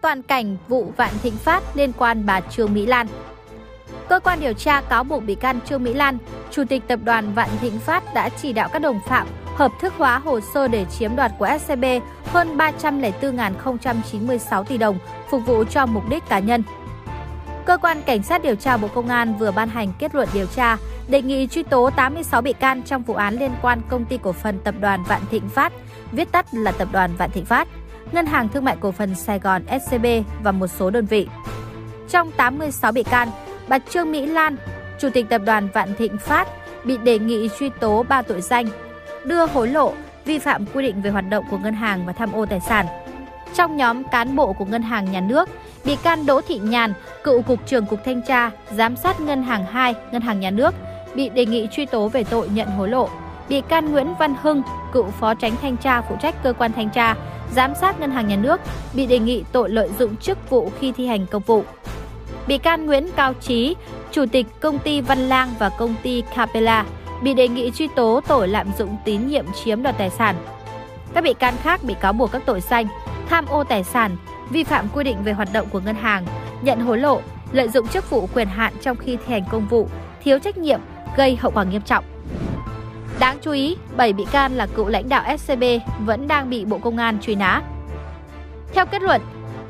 toàn cảnh vụ Vạn Thịnh Phát liên quan bà Trương Mỹ Lan. Cơ quan điều tra cáo buộc bị can Trương Mỹ Lan, Chủ tịch Tập đoàn Vạn Thịnh Phát đã chỉ đạo các đồng phạm hợp thức hóa hồ sơ để chiếm đoạt của SCB hơn 304.096 tỷ đồng phục vụ cho mục đích cá nhân. Cơ quan Cảnh sát điều tra Bộ Công an vừa ban hành kết luận điều tra, đề nghị truy tố 86 bị can trong vụ án liên quan công ty cổ phần tập đoàn Vạn Thịnh Phát, viết tắt là tập đoàn Vạn Thịnh Phát, Ngân hàng Thương mại Cổ phần Sài Gòn SCB và một số đơn vị. Trong 86 bị can, bà Trương Mỹ Lan, Chủ tịch Tập đoàn Vạn Thịnh Phát bị đề nghị truy tố 3 tội danh đưa hối lộ, vi phạm quy định về hoạt động của ngân hàng và tham ô tài sản. Trong nhóm cán bộ của Ngân hàng Nhà nước, bị can Đỗ Thị Nhàn, cựu Cục trưởng Cục Thanh tra, Giám sát Ngân hàng 2, Ngân hàng Nhà nước, bị đề nghị truy tố về tội nhận hối lộ. Bị can Nguyễn Văn Hưng, cựu Phó Tránh Thanh tra phụ trách cơ quan thanh tra, Giám sát Ngân hàng Nhà nước, bị đề nghị tội lợi dụng chức vụ khi thi hành công vụ. Bị can Nguyễn Cao Trí, Chủ tịch công ty Văn Lang và công ty Capella, bị đề nghị truy tố tội lạm dụng tín nhiệm chiếm đoạt tài sản. Các bị can khác bị cáo buộc các tội danh tham ô tài sản, vi phạm quy định về hoạt động của ngân hàng, nhận hối lộ, lợi dụng chức vụ quyền hạn trong khi thi hành công vụ, thiếu trách nhiệm, gây hậu quả nghiêm trọng. Đáng chú ý, 7 bị can là cựu lãnh đạo SCB vẫn đang bị Bộ Công an truy nã. Theo kết luận,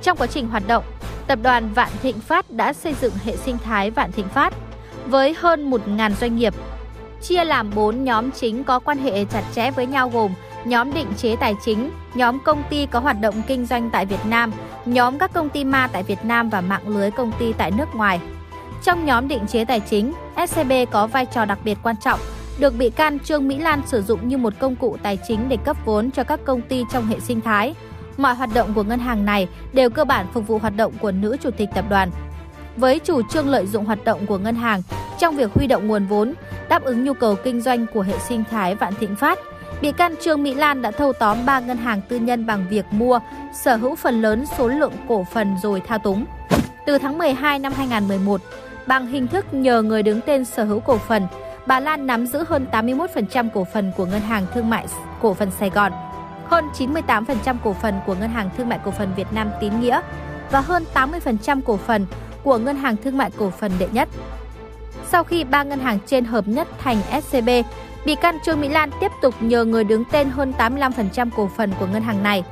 trong quá trình hoạt động, tập đoàn Vạn Thịnh Phát đã xây dựng hệ sinh thái Vạn Thịnh Phát với hơn 1.000 doanh nghiệp, chia làm 4 nhóm chính có quan hệ chặt chẽ với nhau gồm nhóm định chế tài chính, nhóm công ty có hoạt động kinh doanh tại Việt Nam, nhóm các công ty ma tại Việt Nam và mạng lưới công ty tại nước ngoài. Trong nhóm định chế tài chính, SCB có vai trò đặc biệt quan trọng, được bị can Trương Mỹ Lan sử dụng như một công cụ tài chính để cấp vốn cho các công ty trong hệ sinh thái. Mọi hoạt động của ngân hàng này đều cơ bản phục vụ hoạt động của nữ chủ tịch tập đoàn. Với chủ trương lợi dụng hoạt động của ngân hàng trong việc huy động nguồn vốn, đáp ứng nhu cầu kinh doanh của hệ sinh thái Vạn Thịnh Phát, bị can Trương Mỹ Lan đã thâu tóm 3 ngân hàng tư nhân bằng việc mua, sở hữu phần lớn số lượng cổ phần rồi thao túng. Từ tháng 12 năm 2011, bằng hình thức nhờ người đứng tên sở hữu cổ phần, bà Lan nắm giữ hơn 81% cổ phần của Ngân hàng Thương mại Cổ phần Sài Gòn, hơn 98% cổ phần của Ngân hàng Thương mại Cổ phần Việt Nam Tín Nghĩa và hơn 80% cổ phần của Ngân hàng Thương mại Cổ phần Đệ Nhất. Sau khi ba ngân hàng trên hợp nhất thành SCB, bị can Trương Mỹ Lan tiếp tục nhờ người đứng tên hơn 85% cổ phần của ngân hàng này.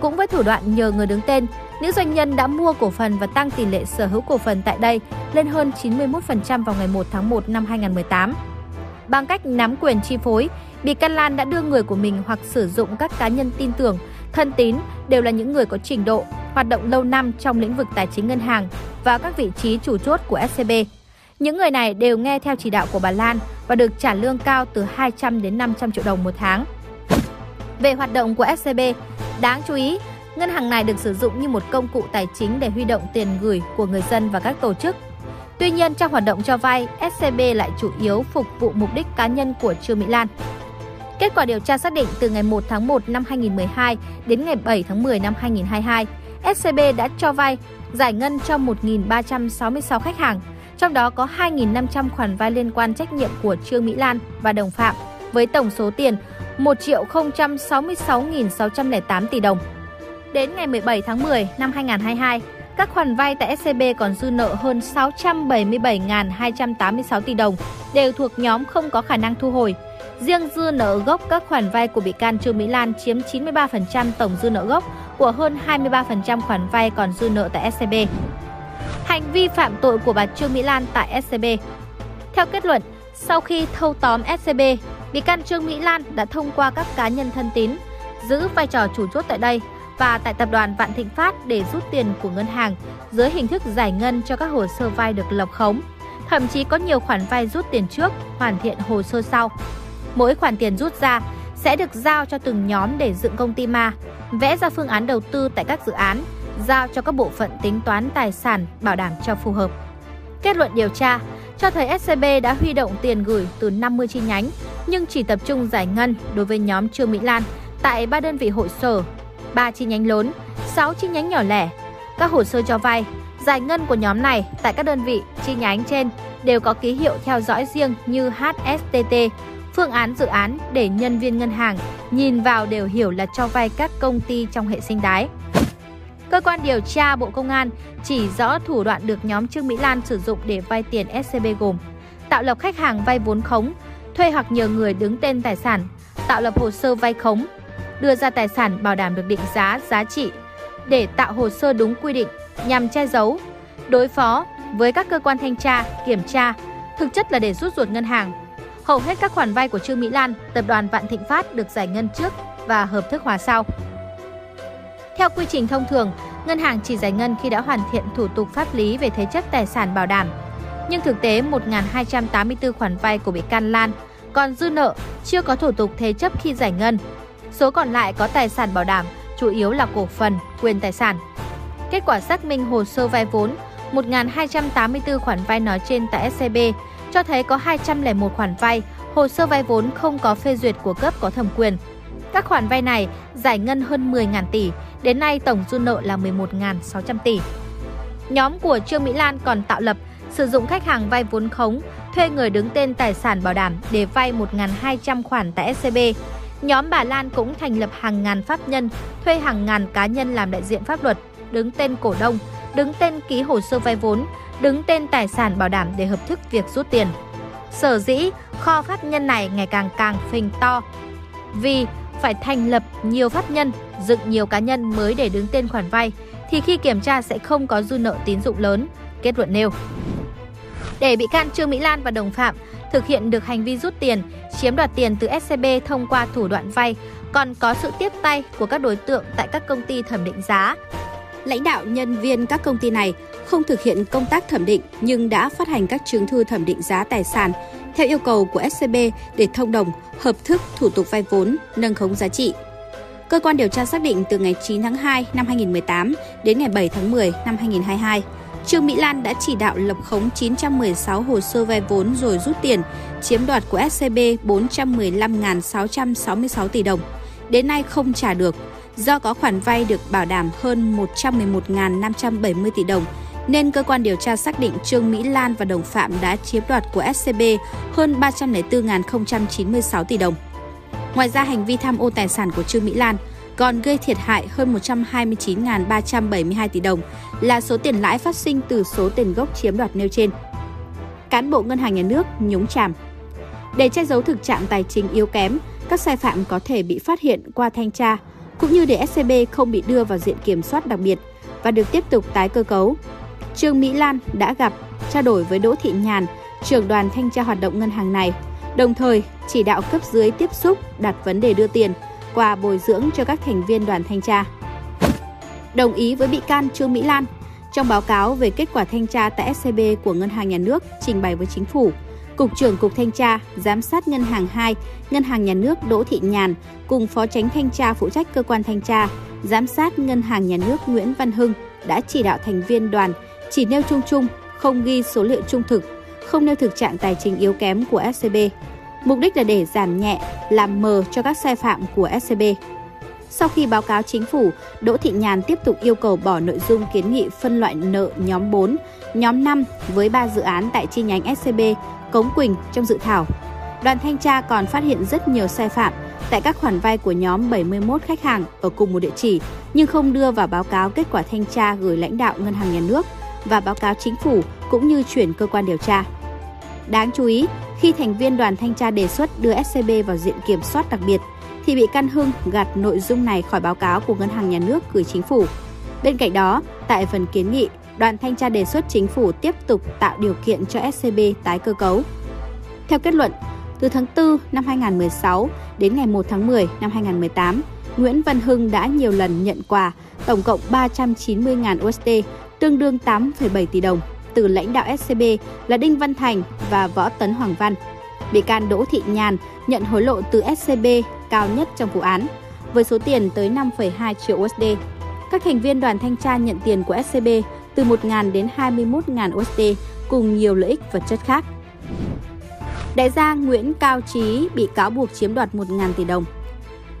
Cũng với thủ đoạn nhờ người đứng tên, nữ doanh nhân đã mua cổ phần và tăng tỷ lệ sở hữu cổ phần tại đây lên hơn 91% vào ngày 1 tháng 1 năm 2018. Bằng cách nắm quyền chi phối, bị can Lan đã đưa người của mình hoặc sử dụng các cá nhân tin tưởng, thân tín đều là những người có trình độ, hoạt động lâu năm trong lĩnh vực tài chính ngân hàng và các vị trí chủ chốt của SCB. Những người này đều nghe theo chỉ đạo của bà Lan và được trả lương cao từ 200 đến 500 triệu đồng một tháng. Về hoạt động của SCB, đáng chú ý, ngân hàng này được sử dụng như một công cụ tài chính để huy động tiền gửi của người dân và các tổ chức. Tuy nhiên, trong hoạt động cho vay, SCB lại chủ yếu phục vụ mục đích cá nhân của Trương Mỹ Lan. Kết quả điều tra xác định từ ngày 1 tháng 1 năm 2012 đến ngày 7 tháng 10 năm 2022, SCB đã cho vay, giải ngân cho 1.366 khách hàng, trong đó có 2.500 khoản vay liên quan trách nhiệm của Trương Mỹ Lan và đồng phạm với tổng số tiền 1 triệu 066.608 tỷ đồng. Đến ngày 17 tháng 10 năm 2022, các khoản vay tại SCB còn dư nợ hơn 677.286 tỷ đồng, đều thuộc nhóm không có khả năng thu hồi. Riêng dư nợ gốc các khoản vay của bị can Trương Mỹ Lan chiếm 93% tổng dư nợ gốc của hơn 23% khoản vay còn dư nợ tại SCB hành vi phạm tội của bà Trương Mỹ Lan tại SCB. Theo kết luận, sau khi thâu tóm SCB, bị can Trương Mỹ Lan đã thông qua các cá nhân thân tín giữ vai trò chủ chốt tại đây và tại tập đoàn Vạn Thịnh Phát để rút tiền của ngân hàng dưới hình thức giải ngân cho các hồ sơ vay được lập khống. Thậm chí có nhiều khoản vay rút tiền trước, hoàn thiện hồ sơ sau. Mỗi khoản tiền rút ra sẽ được giao cho từng nhóm để dựng công ty ma, vẽ ra phương án đầu tư tại các dự án giao cho các bộ phận tính toán tài sản bảo đảm cho phù hợp. Kết luận điều tra cho thấy SCB đã huy động tiền gửi từ 50 chi nhánh nhưng chỉ tập trung giải ngân đối với nhóm Trương Mỹ Lan tại ba đơn vị hội sở, 3 chi nhánh lớn, 6 chi nhánh nhỏ lẻ. Các hồ sơ cho vay, giải ngân của nhóm này tại các đơn vị chi nhánh trên đều có ký hiệu theo dõi riêng như HSTT, phương án dự án để nhân viên ngân hàng nhìn vào đều hiểu là cho vay các công ty trong hệ sinh thái. Cơ quan điều tra Bộ Công an chỉ rõ thủ đoạn được nhóm Trương Mỹ Lan sử dụng để vay tiền SCB gồm tạo lập khách hàng vay vốn khống, thuê hoặc nhờ người đứng tên tài sản, tạo lập hồ sơ vay khống, đưa ra tài sản bảo đảm được định giá, giá trị để tạo hồ sơ đúng quy định nhằm che giấu, đối phó với các cơ quan thanh tra, kiểm tra, thực chất là để rút ruột ngân hàng. Hầu hết các khoản vay của Trương Mỹ Lan, tập đoàn Vạn Thịnh Phát được giải ngân trước và hợp thức hóa sau. Theo quy trình thông thường, ngân hàng chỉ giải ngân khi đã hoàn thiện thủ tục pháp lý về thế chấp tài sản bảo đảm. Nhưng thực tế 1.284 khoản vay của bị can Lan còn dư nợ chưa có thủ tục thế chấp khi giải ngân. Số còn lại có tài sản bảo đảm, chủ yếu là cổ phần, quyền tài sản. Kết quả xác minh hồ sơ vay vốn 1.284 khoản vay nói trên tại SCB cho thấy có 201 khoản vay, hồ sơ vay vốn không có phê duyệt của cấp có thẩm quyền. Các khoản vay này giải ngân hơn 10.000 tỷ, đến nay tổng dư nợ là 11.600 tỷ. Nhóm của Trương Mỹ Lan còn tạo lập, sử dụng khách hàng vay vốn khống, thuê người đứng tên tài sản bảo đảm để vay 1.200 khoản tại SCB. Nhóm bà Lan cũng thành lập hàng ngàn pháp nhân, thuê hàng ngàn cá nhân làm đại diện pháp luật, đứng tên cổ đông, đứng tên ký hồ sơ vay vốn, đứng tên tài sản bảo đảm để hợp thức việc rút tiền. Sở dĩ kho pháp nhân này ngày càng càng phình to vì phải thành lập nhiều pháp nhân, dựng nhiều cá nhân mới để đứng tên khoản vay thì khi kiểm tra sẽ không có dư nợ tín dụng lớn, kết luận nêu. Để bị can Trương Mỹ Lan và đồng phạm thực hiện được hành vi rút tiền, chiếm đoạt tiền từ SCB thông qua thủ đoạn vay, còn có sự tiếp tay của các đối tượng tại các công ty thẩm định giá. Lãnh đạo nhân viên các công ty này không thực hiện công tác thẩm định nhưng đã phát hành các chứng thư thẩm định giá tài sản theo yêu cầu của SCB để thông đồng, hợp thức thủ tục vay vốn, nâng khống giá trị. Cơ quan điều tra xác định từ ngày 9 tháng 2 năm 2018 đến ngày 7 tháng 10 năm 2022, Trương Mỹ Lan đã chỉ đạo lập khống 916 hồ sơ vay vốn rồi rút tiền, chiếm đoạt của SCB 415.666 tỷ đồng. Đến nay không trả được, do có khoản vay được bảo đảm hơn 111.570 tỷ đồng, nên cơ quan điều tra xác định Trương Mỹ Lan và đồng phạm đã chiếm đoạt của SCB hơn 304.096 tỷ đồng. Ngoài ra, hành vi tham ô tài sản của Trương Mỹ Lan còn gây thiệt hại hơn 129.372 tỷ đồng là số tiền lãi phát sinh từ số tiền gốc chiếm đoạt nêu trên. Cán bộ ngân hàng nhà nước nhúng chàm Để che giấu thực trạng tài chính yếu kém, các sai phạm có thể bị phát hiện qua thanh tra, cũng như để SCB không bị đưa vào diện kiểm soát đặc biệt và được tiếp tục tái cơ cấu. Trương Mỹ Lan đã gặp, trao đổi với Đỗ Thị Nhàn, trưởng đoàn thanh tra hoạt động ngân hàng này, đồng thời chỉ đạo cấp dưới tiếp xúc đặt vấn đề đưa tiền, quà bồi dưỡng cho các thành viên đoàn thanh tra. Đồng ý với bị can Trương Mỹ Lan, trong báo cáo về kết quả thanh tra tại SCB của Ngân hàng Nhà nước trình bày với chính phủ, Cục trưởng Cục Thanh tra, Giám sát Ngân hàng 2, Ngân hàng Nhà nước Đỗ Thị Nhàn cùng Phó Tránh Thanh tra phụ trách cơ quan thanh tra, Giám sát Ngân hàng Nhà nước Nguyễn Văn Hưng đã chỉ đạo thành viên đoàn chỉ nêu chung chung, không ghi số liệu trung thực, không nêu thực trạng tài chính yếu kém của SCB. Mục đích là để giảm nhẹ, làm mờ cho các sai phạm của SCB. Sau khi báo cáo chính phủ, Đỗ Thị Nhàn tiếp tục yêu cầu bỏ nội dung kiến nghị phân loại nợ nhóm 4, nhóm 5 với 3 dự án tại chi nhánh SCB Cống Quỳnh trong dự thảo. Đoàn thanh tra còn phát hiện rất nhiều sai phạm tại các khoản vay của nhóm 71 khách hàng ở cùng một địa chỉ nhưng không đưa vào báo cáo kết quả thanh tra gửi lãnh đạo ngân hàng nhà nước và báo cáo chính phủ cũng như chuyển cơ quan điều tra. Đáng chú ý, khi thành viên đoàn thanh tra đề xuất đưa SCB vào diện kiểm soát đặc biệt, thì bị can Hưng gạt nội dung này khỏi báo cáo của Ngân hàng Nhà nước gửi chính phủ. Bên cạnh đó, tại phần kiến nghị, đoàn thanh tra đề xuất chính phủ tiếp tục tạo điều kiện cho SCB tái cơ cấu. Theo kết luận, từ tháng 4 năm 2016 đến ngày 1 tháng 10 năm 2018, Nguyễn Văn Hưng đã nhiều lần nhận quà tổng cộng 390.000 USD, tương đương 8,7 tỷ đồng từ lãnh đạo SCB là Đinh Văn Thành và Võ Tấn Hoàng Văn. Bị can Đỗ Thị Nhàn nhận hối lộ từ SCB cao nhất trong vụ án, với số tiền tới 5,2 triệu USD. Các thành viên đoàn thanh tra nhận tiền của SCB từ 1.000 đến 21.000 USD cùng nhiều lợi ích vật chất khác. Đại gia Nguyễn Cao Trí bị cáo buộc chiếm đoạt 1.000 tỷ đồng.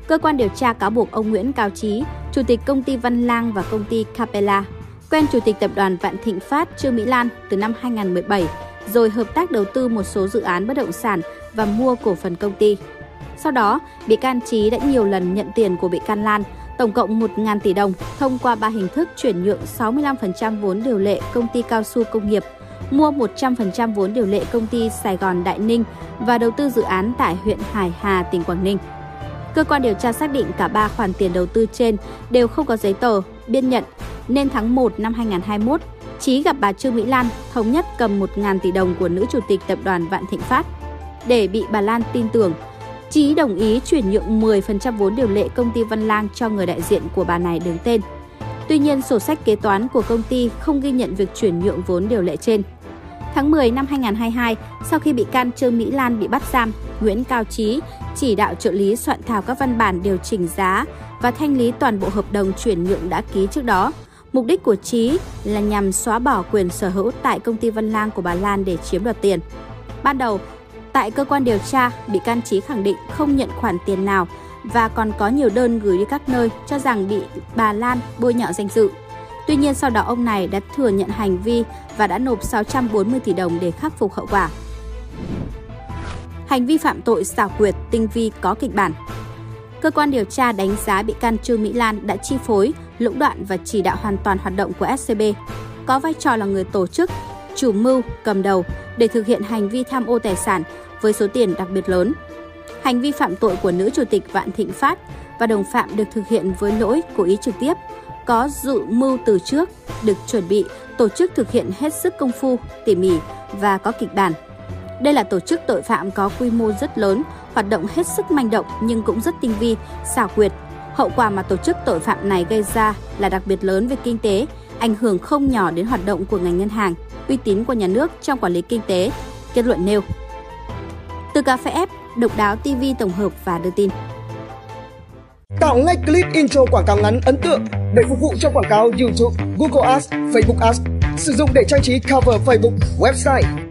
Cơ quan điều tra cáo buộc ông Nguyễn Cao Trí, chủ tịch công ty Văn Lang và công ty Capella, quen chủ tịch tập đoàn Vạn Thịnh Phát Trương Mỹ Lan từ năm 2017, rồi hợp tác đầu tư một số dự án bất động sản và mua cổ phần công ty. Sau đó, bị can Trí đã nhiều lần nhận tiền của bị can Lan tổng cộng 1.000 tỷ đồng thông qua ba hình thức chuyển nhượng 65% vốn điều lệ công ty cao su công nghiệp, mua 100% vốn điều lệ công ty Sài Gòn Đại Ninh và đầu tư dự án tại huyện Hải Hà, tỉnh Quảng Ninh. Cơ quan điều tra xác định cả ba khoản tiền đầu tư trên đều không có giấy tờ, biên nhận, nên tháng 1 năm 2021, Chí gặp bà Trương Mỹ Lan thống nhất cầm 1.000 tỷ đồng của nữ chủ tịch tập đoàn Vạn Thịnh Phát. Để bị bà Lan tin tưởng, Chí đồng ý chuyển nhượng 10% vốn điều lệ công ty Văn Lang cho người đại diện của bà này đứng tên. Tuy nhiên, sổ sách kế toán của công ty không ghi nhận việc chuyển nhượng vốn điều lệ trên. Tháng 10 năm 2022, sau khi bị can Trương Mỹ Lan bị bắt giam, Nguyễn Cao Trí chỉ đạo trợ lý soạn thảo các văn bản điều chỉnh giá và thanh lý toàn bộ hợp đồng chuyển nhượng đã ký trước đó. Mục đích của Trí là nhằm xóa bỏ quyền sở hữu tại công ty Văn Lang của bà Lan để chiếm đoạt tiền. Ban đầu, tại cơ quan điều tra, bị can Trí khẳng định không nhận khoản tiền nào và còn có nhiều đơn gửi đi các nơi cho rằng bị bà Lan bôi nhọ danh dự. Tuy nhiên sau đó ông này đã thừa nhận hành vi và đã nộp 640 tỷ đồng để khắc phục hậu quả. Hành vi phạm tội xảo quyệt, tinh vi có kịch bản. Cơ quan điều tra đánh giá bị can Trương Mỹ Lan đã chi phối, lũng đoạn và chỉ đạo hoàn toàn hoạt động của SCB, có vai trò là người tổ chức, chủ mưu, cầm đầu để thực hiện hành vi tham ô tài sản với số tiền đặc biệt lớn. Hành vi phạm tội của nữ chủ tịch Vạn Thịnh Phát và đồng phạm được thực hiện với lỗi cố ý trực tiếp, có dự mưu từ trước, được chuẩn bị, tổ chức thực hiện hết sức công phu, tỉ mỉ và có kịch bản. Đây là tổ chức tội phạm có quy mô rất lớn, hoạt động hết sức manh động nhưng cũng rất tinh vi, xảo quyệt. Hậu quả mà tổ chức tội phạm này gây ra là đặc biệt lớn về kinh tế, ảnh hưởng không nhỏ đến hoạt động của ngành ngân hàng, uy tín của nhà nước trong quản lý kinh tế, kết luận nêu. Từ cà phê ép, độc đáo TV tổng hợp và đưa tin. Tạo ngay clip intro quảng cáo ngắn ấn tượng để phục vụ cho quảng cáo YouTube, Google Ads, Facebook Ads. Sử dụng để trang trí cover Facebook, website,